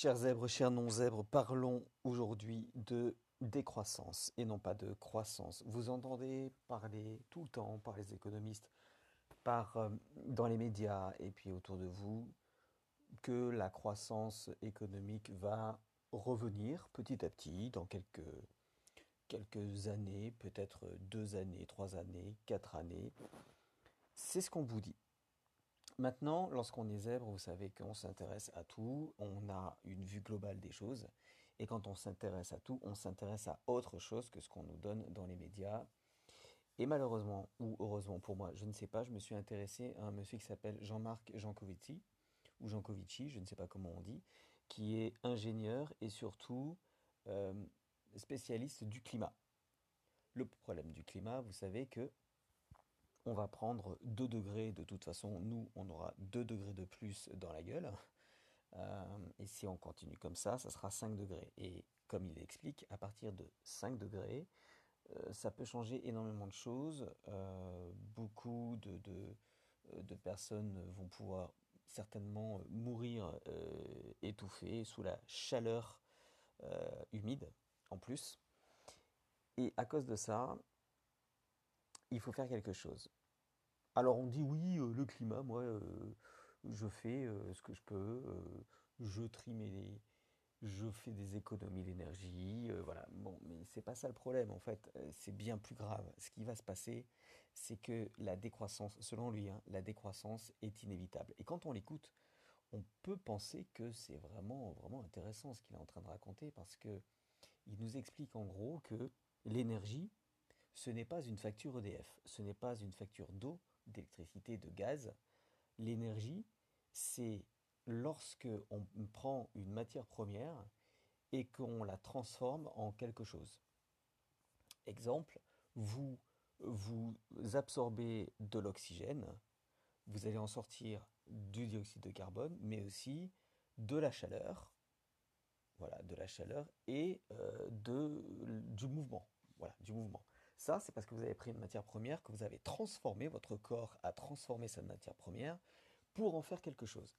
Chers zèbres, chers non-zèbres, parlons aujourd'hui de décroissance et non pas de croissance. Vous entendez parler tout le temps par les économistes, par, euh, dans les médias et puis autour de vous que la croissance économique va revenir petit à petit dans quelques, quelques années, peut-être deux années, trois années, quatre années. C'est ce qu'on vous dit. Maintenant, lorsqu'on est zèbre, vous savez qu'on s'intéresse à tout, on a une vue globale des choses, et quand on s'intéresse à tout, on s'intéresse à autre chose que ce qu'on nous donne dans les médias. Et malheureusement, ou heureusement pour moi, je ne sais pas, je me suis intéressé à un monsieur qui s'appelle Jean-Marc Jancovici, ou Jancovici, je ne sais pas comment on dit, qui est ingénieur et surtout euh, spécialiste du climat. Le problème du climat, vous savez que on va prendre 2 degrés, de toute façon, nous, on aura 2 degrés de plus dans la gueule. Euh, et si on continue comme ça, ça sera 5 degrés. Et comme il explique, à partir de 5 degrés, euh, ça peut changer énormément de choses. Euh, beaucoup de, de, personnes vont pouvoir certainement mourir étouffées sous la chaleur humide en plus. Et à cause de ça, il faut faire quelque chose. Alors on dit oui, euh, le climat, moi, euh, je fais euh, ce que je peux, je trie mes, je fais des économies d'énergie, voilà. Bon, mais c'est pas ça le problème en fait. c'est bien plus grave. Ce qui va se passer, c'est que la décroissance, selon lui, hein, la décroissance est inévitable. Et quand on l'écoute, on peut penser que c'est vraiment, vraiment intéressant ce qu'il est en train de raconter parce que il nous explique en gros que l'énergie, ce n'est pas une facture EDF, ce n'est pas une facture d'eau, d'électricité, de gaz. L'énergie, c'est lorsque on prend une matière première et qu'on la transforme en quelque chose. Exemple, vous, vous absorbez de l'oxygène, vous allez en sortir du dioxyde de carbone, mais aussi de la chaleur, voilà, de la chaleur et euh, de, du mouvement, voilà, du mouvement. Ça, c'est parce que vous avez pris une matière première, que vous avez transformé, votre corps a transformé cette matière première pour en faire quelque chose.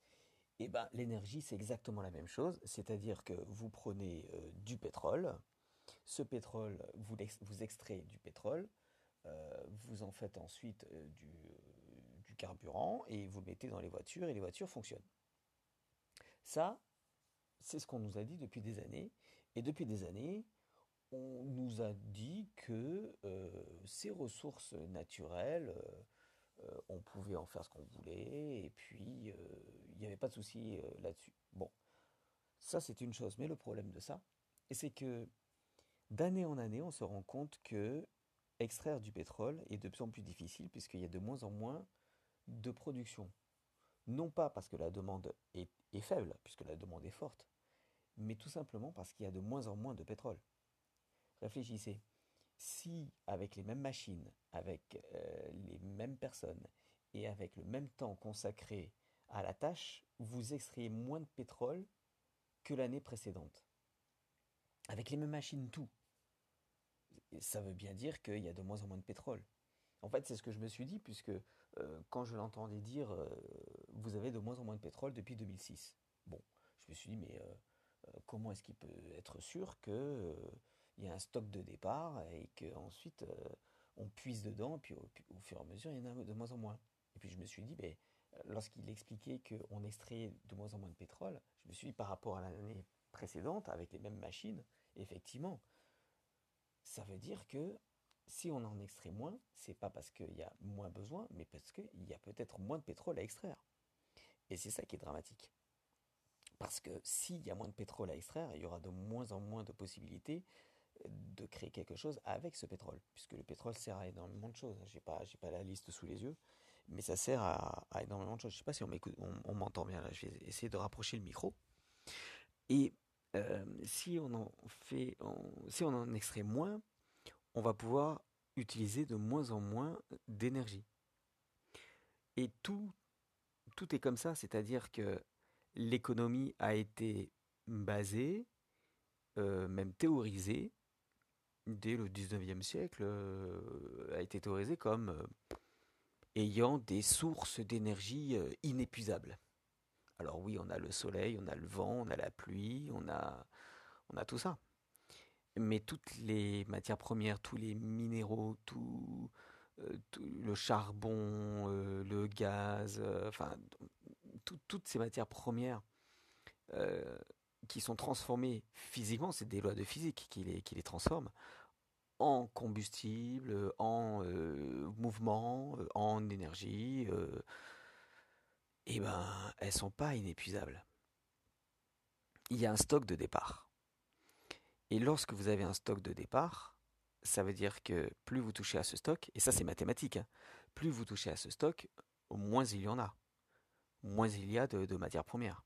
Et eh bien, l'énergie, c'est exactement la même chose, c'est-à-dire que vous prenez euh, du pétrole, ce pétrole, vous, vous extrayez du pétrole, euh, vous en faites ensuite euh, du, du carburant et vous le mettez dans les voitures et les voitures fonctionnent. Ça, c'est ce qu'on nous a dit depuis des années. Et depuis des années, on nous a dit que euh, ces ressources naturelles, euh, euh, on pouvait en faire ce qu'on voulait, et puis il n'y avait pas de souci là-dessus. Bon, ça c'est une chose, mais le problème de ça, c'est que d'année en année, on se rend compte que extraire du pétrole est de plus en plus difficile, puisqu'il y a de moins en moins de production. Non pas parce que la demande est faible, puisque la demande est forte, mais tout simplement parce qu'il y a de moins en moins de pétrole. Réfléchissez. Si avec les mêmes machines, avec euh, les mêmes personnes et avec le même temps consacré à la tâche, vous extrayez moins de pétrole que l'année précédente. Avec les mêmes machines, tout. Ça veut bien dire qu'il y a de moins en moins de pétrole. En fait, c'est ce que je me suis dit, puisque euh, quand je l'entendais dire, euh, vous avez de moins en moins de pétrole depuis 2006. Bon, je me suis dit, mais comment est-ce qu'il peut être sûr que il y a un stock de départ et qu'ensuite euh, on puise dedans, puis au, fur et à mesure, il y en a de moins en moins. Et puis je me suis dit, ben, lorsqu'il expliquait qu'on extrait de moins en moins de pétrole, je me suis dit par rapport à l'année précédente, avec les mêmes machines, effectivement, ça veut dire que si on en extrait moins, c'est pas parce qu'il y a moins besoin, mais parce qu'il y a peut-être moins de pétrole à extraire. Et c'est ça qui est dramatique. Parce que s'il y a moins de pétrole à extraire, il y aura de moins en moins de possibilités de créer quelque chose avec ce pétrole, puisque le pétrole sert à énormément de choses. J'ai pas, pas la liste sous les yeux, mais ça sert à, énormément de choses. Je sais pas si on m'écoute, on, m'entend bien là. Je vais essayer de rapprocher le micro. Et euh, si on en fait, si on en extrait moins, on va pouvoir utiliser de moins en moins d'énergie. Et tout, tout est comme ça, c'est-à-dire que l'économie a été basée, euh, même théorisée, dès le 19e siècle, euh, a été théorisé comme euh, ayant des sources d'énergie euh, inépuisables. Alors oui, on a le soleil, on a le vent, on a la pluie, on a, on a tout ça. Mais toutes les matières premières, tous les minéraux, tout, le charbon, le gaz, enfin, toutes ces matières premières qui sont transformées physiquement, c'est des lois de physique qui les, qui les transforment, en combustible, en mouvement, en énergie, eh ben, elles sont pas inépuisables. Il y a un stock de départ. Et lorsque vous avez un stock de départ, ça veut dire que plus vous touchez à ce stock, et ça c'est mathématique, hein, plus vous touchez à ce stock, moins il y en a, moins il y a de, matières premières.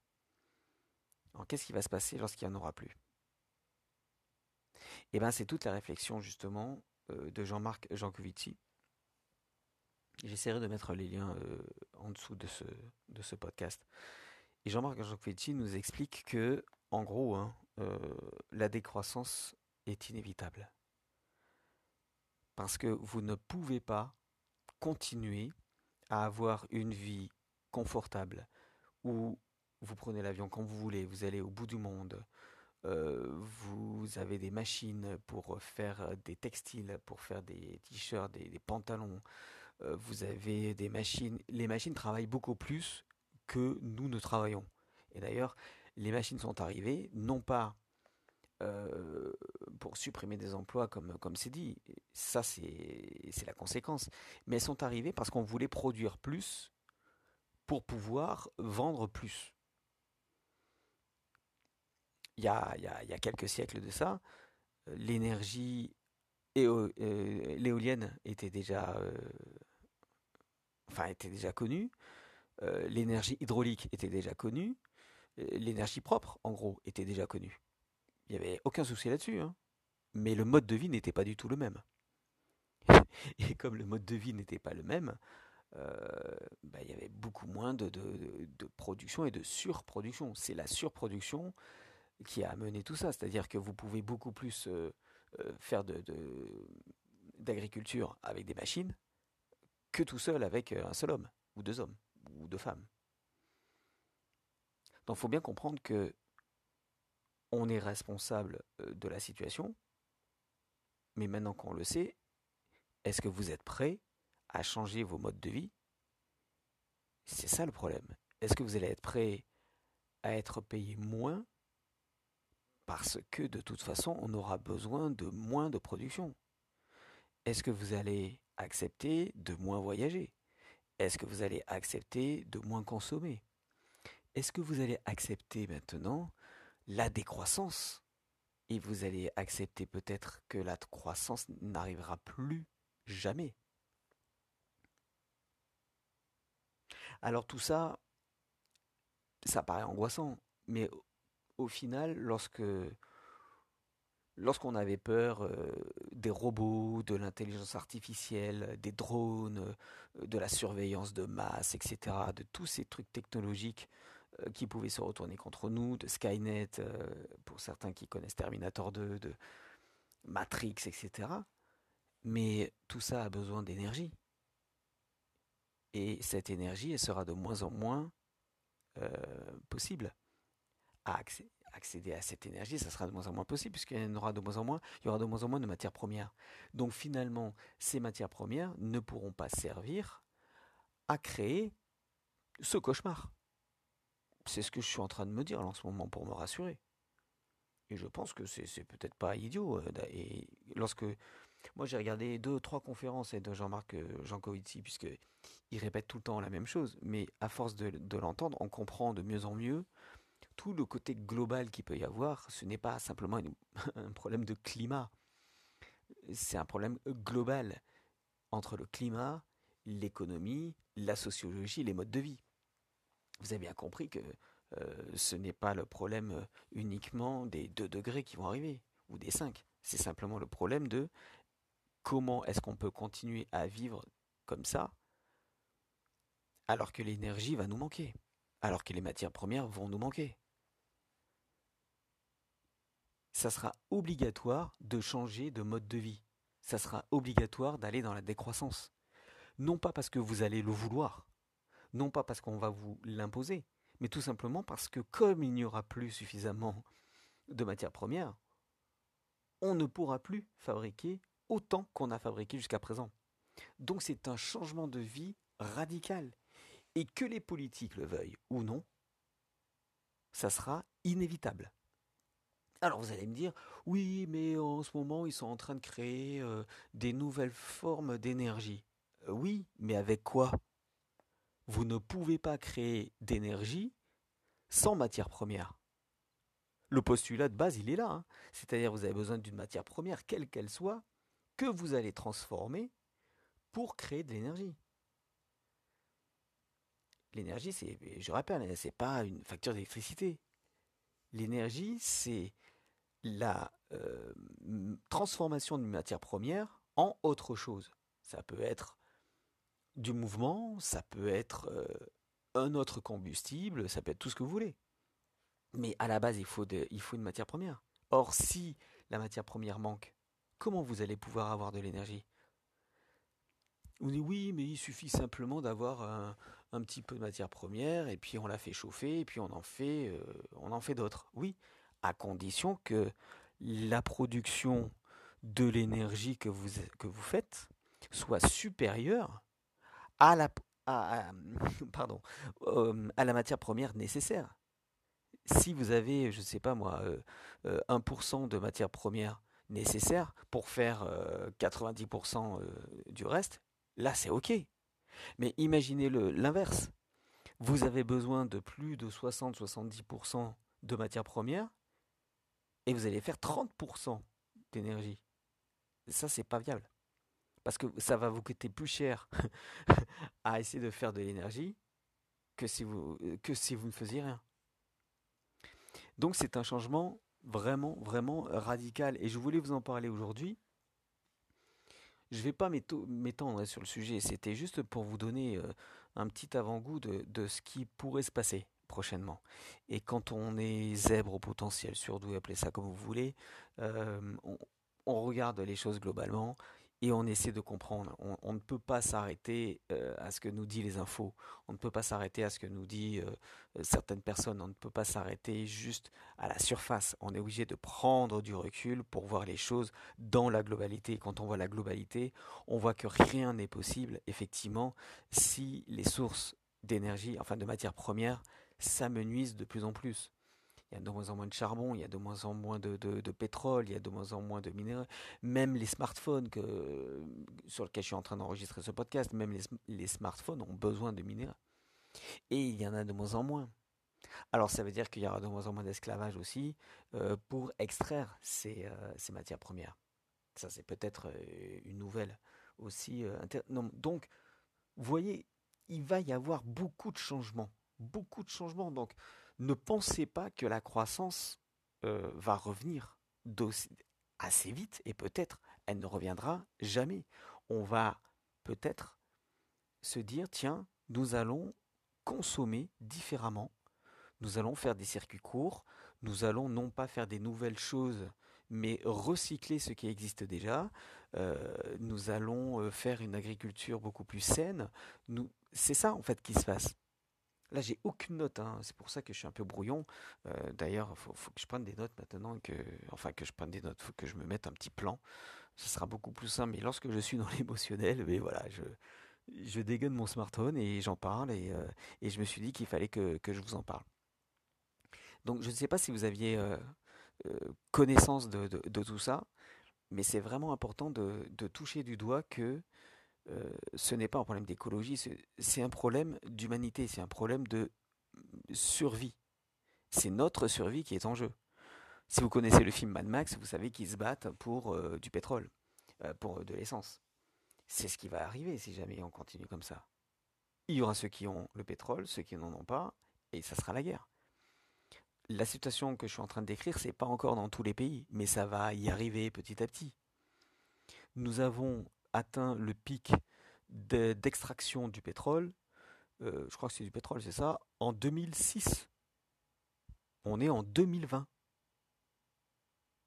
Alors qu'est-ce qui va se passer lorsqu'il n'y en aura plus? Eh bien c'est toute la réflexion justement euh, de Jean-Marc Jancovici. J'essaierai de mettre les liens euh, en dessous de ce, podcast. Et Jean-Marc Jancovici nous explique que, en gros, hein, euh, la décroissance est inévitable parce que vous ne pouvez pas continuer à avoir une vie confortable où vous prenez l'avion quand vous voulez, vous allez au bout du monde, vous avez des machines pour faire des textiles, pour faire des t-shirts, des, pantalons, euh, vous avez des machines. Les machines travaillent beaucoup plus que nous ne travaillons. Et d'ailleurs, les machines sont arrivées non pas euh, pour supprimer des emplois, comme comme c'est dit. Ça, c'est la conséquence. Mais elles sont arrivées parce qu'on voulait produire plus pour pouvoir vendre plus. Il y a, quelques siècles de ça, l'énergie euh, l'éolienne était déjà, euh, enfin, était déjà connue. l'énergie hydraulique était déjà connue. L'énergie propre, en gros, était déjà connue. Il n'y avait aucun souci là-dessus. Hein. Mais le mode de vie n'était pas du tout le même. Et comme le mode de vie n'était pas le même, euh, bah, il y avait beaucoup moins de, production et de surproduction. C'est la surproduction qui a amené tout ça. C'est-à-dire que vous pouvez beaucoup plus euh, euh, faire d'agriculture avec des machines que tout seul avec un seul homme, ou deux hommes, ou deux femmes. Donc il faut bien comprendre que on est responsable euh, de la situation, mais maintenant qu'on le sait, est-ce que vous êtes prêt à changer vos modes de vie? C'est ça le problème. Est-ce que vous allez être prêt à être payé moins parce que de toute façon on aura besoin de moins de production Est-ce que vous allez accepter de moins voyager? Est-ce que vous allez accepter de moins consommer? Est-ce que vous allez accepter maintenant la décroissance? Et vous allez accepter peut-être que la croissance n'arrivera plus jamais. Alors tout ça, ça paraît angoissant, mais au final, lorsque lorsqu'on avait peur euh, des robots, de l'intelligence artificielle, des drones, euh, de la surveillance de masse, etc., de tous ces trucs technologiques euh, qui pouvaient se retourner contre nous, de Skynet, pour certains qui connaissent Terminator 2, de Matrix, etc. Mais tout ça a besoin d'énergie. Et cette énergie, elle sera de moins en moins possible. À accéder à cette énergie, ça sera de moins en moins possible, puisqu'il y en aura de moins en moins, il y aura de moins en moins de matières premières. Donc finalement, ces matières premières ne pourront pas servir à créer ce cauchemar. C'est ce que je suis en train de me dire en ce moment pour me rassurer. Et je pense que c'est peut-être pas idiot. Euh, et lorsque moi j'ai regardé deux, trois conférences de Jean-Marc euh, Jancovici, puisque il répète tout le temps la même chose, mais à force de, de l'entendre, on comprend de mieux en mieux tout le côté global qu'il peut y avoir. Ce n'est pas simplement un problème de climat, c'est un problème global entre le climat, l'économie, la sociologie, les modes de vie vous avez bien compris que euh, ce n'est pas le problème euh, uniquement des 2 degrés qui vont arriver, ou des 5. C'est simplement le problème de comment est-ce qu'on peut continuer à vivre comme ça alors que l'énergie va nous manquer, alors que les matières premières vont nous manquer. Ça sera obligatoire de changer de mode de vie. Ça sera obligatoire d'aller dans la décroissance. Non pas parce que vous allez le vouloir, non pas parce qu'on va vous l'imposer, Mais tout simplement parce que comme il n'y aura plus suffisamment de matières premières, on ne pourra plus fabriquer autant qu'on a fabriqué jusqu'à présent. Donc c'est un changement de vie radical. Et que les politiques le veuillent ou non, ça sera inévitable. Alors vous allez me dire, oui, mais en ce moment, ils sont en train de créer euh, des nouvelles formes d'énergie. Euh, oui, mais avec quoi? Vous ne pouvez pas créer d'énergie sans matière première. Le postulat de base, il est là. Hein. C'est-à-dire vous avez besoin d'une matière première, quelle qu'elle soit, que vous allez transformer pour créer de l'énergie. L'énergie, c'est, je rappelle, c'est pas une facture d'électricité. L'énergie, c'est la euh, transformation d'une matière première en autre chose. Ça peut être du mouvement, ça peut être euh, un autre combustible, ça peut être tout ce que vous voulez. Mais à la base, il faut, une matière première. Or, si la matière première manque, comment vous allez pouvoir avoir de l'énergie? Vous dites oui, mais il suffit simplement d'avoir un, petit peu de matière première et puis on la fait chauffer et puis on en fait, euh, on en fait d'autres. Oui, à condition que la production de l'énergie que vous, que vous faites soit supérieure à la, pardon, euh, à la matière première nécessaire. Si vous avez, je ne sais pas moi, 1% euh, euh, de matière première nécessaire pour faire 90% du reste, là c'est OK. Mais imaginez l'inverse. Vous avez besoin de plus de 60-70% de matière première et vous allez faire 30% d'énergie. Ça, c'est pas viable. Parce que ça va vous coûter plus cher à essayer de faire de l'énergie que si vous que si vous ne faisiez rien. Donc c'est un changement vraiment vraiment radical et je voulais vous en parler aujourd'hui. Je ne vais pas m'étendre sur le sujet, c'était juste pour vous donner euh, un petit avant-goût de, de ce qui pourrait se passer prochainement. Et quand on est zèbre au potentiel, surdoué, appelez ça comme vous voulez, euh, on, regarde les choses globalement et on essaie de comprendre. On, ne peut pas s'arrêter euh, à ce que nous dit les infos. On ne peut pas s'arrêter à ce que nous dit euh, certaines personnes. On ne peut pas s'arrêter juste à la surface. On est obligé de prendre du recul pour voir les choses dans la globalité. Quand on voit la globalité, on voit que rien n'est possible, effectivement, si les sources d'énergie, enfin de matières premières, s'amenuisent de plus en plus. Il y a de moins en moins de charbon, il y a de moins en moins de, pétrole, il y a de moins en moins de minéraux. Même les smartphones sur lesquels je suis en train d'enregistrer ce podcast, même les, smartphones ont besoin de minéraux. Et il y en a de moins en moins. Alors ça veut dire qu'il y aura de moins en moins d'esclavage aussi euh, pour extraire ces, euh, ces, matières premières. Ça c'est peut-être euh, une nouvelle aussi. donc, vous voyez, il va y avoir beaucoup de changements beaucoup de changements. Donc, ne pensez pas que la croissance euh, va revenir assez vite et peut-être elle ne reviendra jamais. On va peut-être se dire tiens, nous allons consommer différemment. Nous allons faire des circuits courts. Nous allons non pas faire des nouvelles choses, mais recycler ce qui existe déjà. Euh, nous allons euh, faire une agriculture beaucoup plus saine. C'est ça en fait qui se passe. Là, j'ai aucune note, hein. c'est pour ça que je suis un peu brouillon. Euh, d'ailleurs, il faut, que je prenne des notes maintenant, que, enfin que je prenne des notes, il faut que je me mette un petit plan. Ce sera beaucoup plus simple. Mais lorsque je suis dans l'émotionnel, voilà, je, je mon smartphone et j'en parle et, euh, et, je me suis dit qu'il fallait que, que, je vous en parle. Donc, je ne sais pas si vous aviez euh, connaissance de, de, de, tout ça, mais c'est vraiment important de, de toucher du doigt que euh, ce n'est pas un problème d'écologie, c'est un problème d'humanité, c'est un problème de survie. C'est notre survie qui est en jeu. Si vous connaissez le film Mad Max, vous savez qu'ils se battent pour euh, du pétrole, euh, pour de l'essence. C'est ce qui va arriver si jamais on continue comme ça. Il y aura ceux qui ont le pétrole, ceux qui n'en ont pas, et ça sera la guerre. La situation que je suis en train de décrire, c'est pas encore dans tous les pays, mais ça va y arriver petit à petit. Nous avons atteint le pic d'extraction du pétrole, euh, je crois que c'est du pétrole, c'est ça, en 2006. On est en 2020.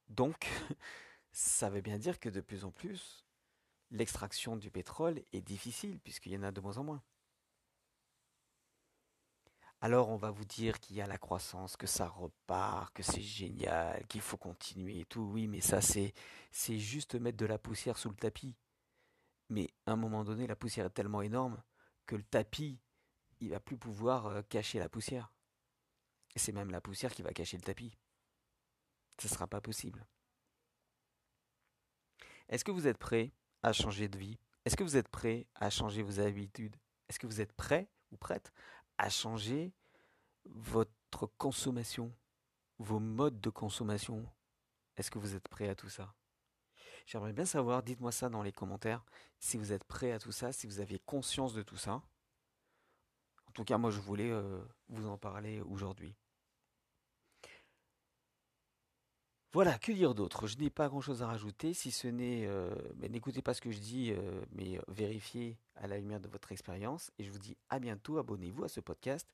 Donc, ça veut bien dire que de plus en plus, l'extraction du pétrole est difficile, puisqu'il y en a de moins en moins. alors on va vous dire qu'il y a la croissance, que ça repart, que c'est génial, qu'il faut continuer et tout. Oui, mais ça c'est c'est juste mettre de la poussière sous le tapis. Mais à un moment donné, la poussière est tellement énorme que le tapis, il va plus pouvoir euh, cacher la poussière. C'est même la poussière qui va cacher le tapis. Ce ne sera pas possible. Est-ce que vous êtes prêt à changer de vie? Est-ce que vous êtes prêt à changer vos habitudes? Est-ce que vous êtes prêt ou prête à changer votre consommation, vos modes de consommation? Est-ce que vous êtes prêt à tout ça? J'aimerais bien savoir, dites-moi ça dans les commentaires, si vous êtes prêt à tout ça, si vous avez conscience de tout ça. En tout cas, moi, je voulais euh, vous en parler aujourd'hui. Voilà, que dire d'autre? Je n'ai pas grand-chose à rajouter, si ce n'est, euh, n'écoutez pas ce que je dis, euh, mais vérifiez à la lumière de votre expérience. Et je vous dis à bientôt, abonnez-vous à ce podcast.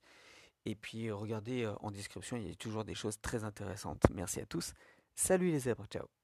Et puis regardez en description, il y a toujours des choses très intéressantes. Merci à tous. Salut les zèbres, ciao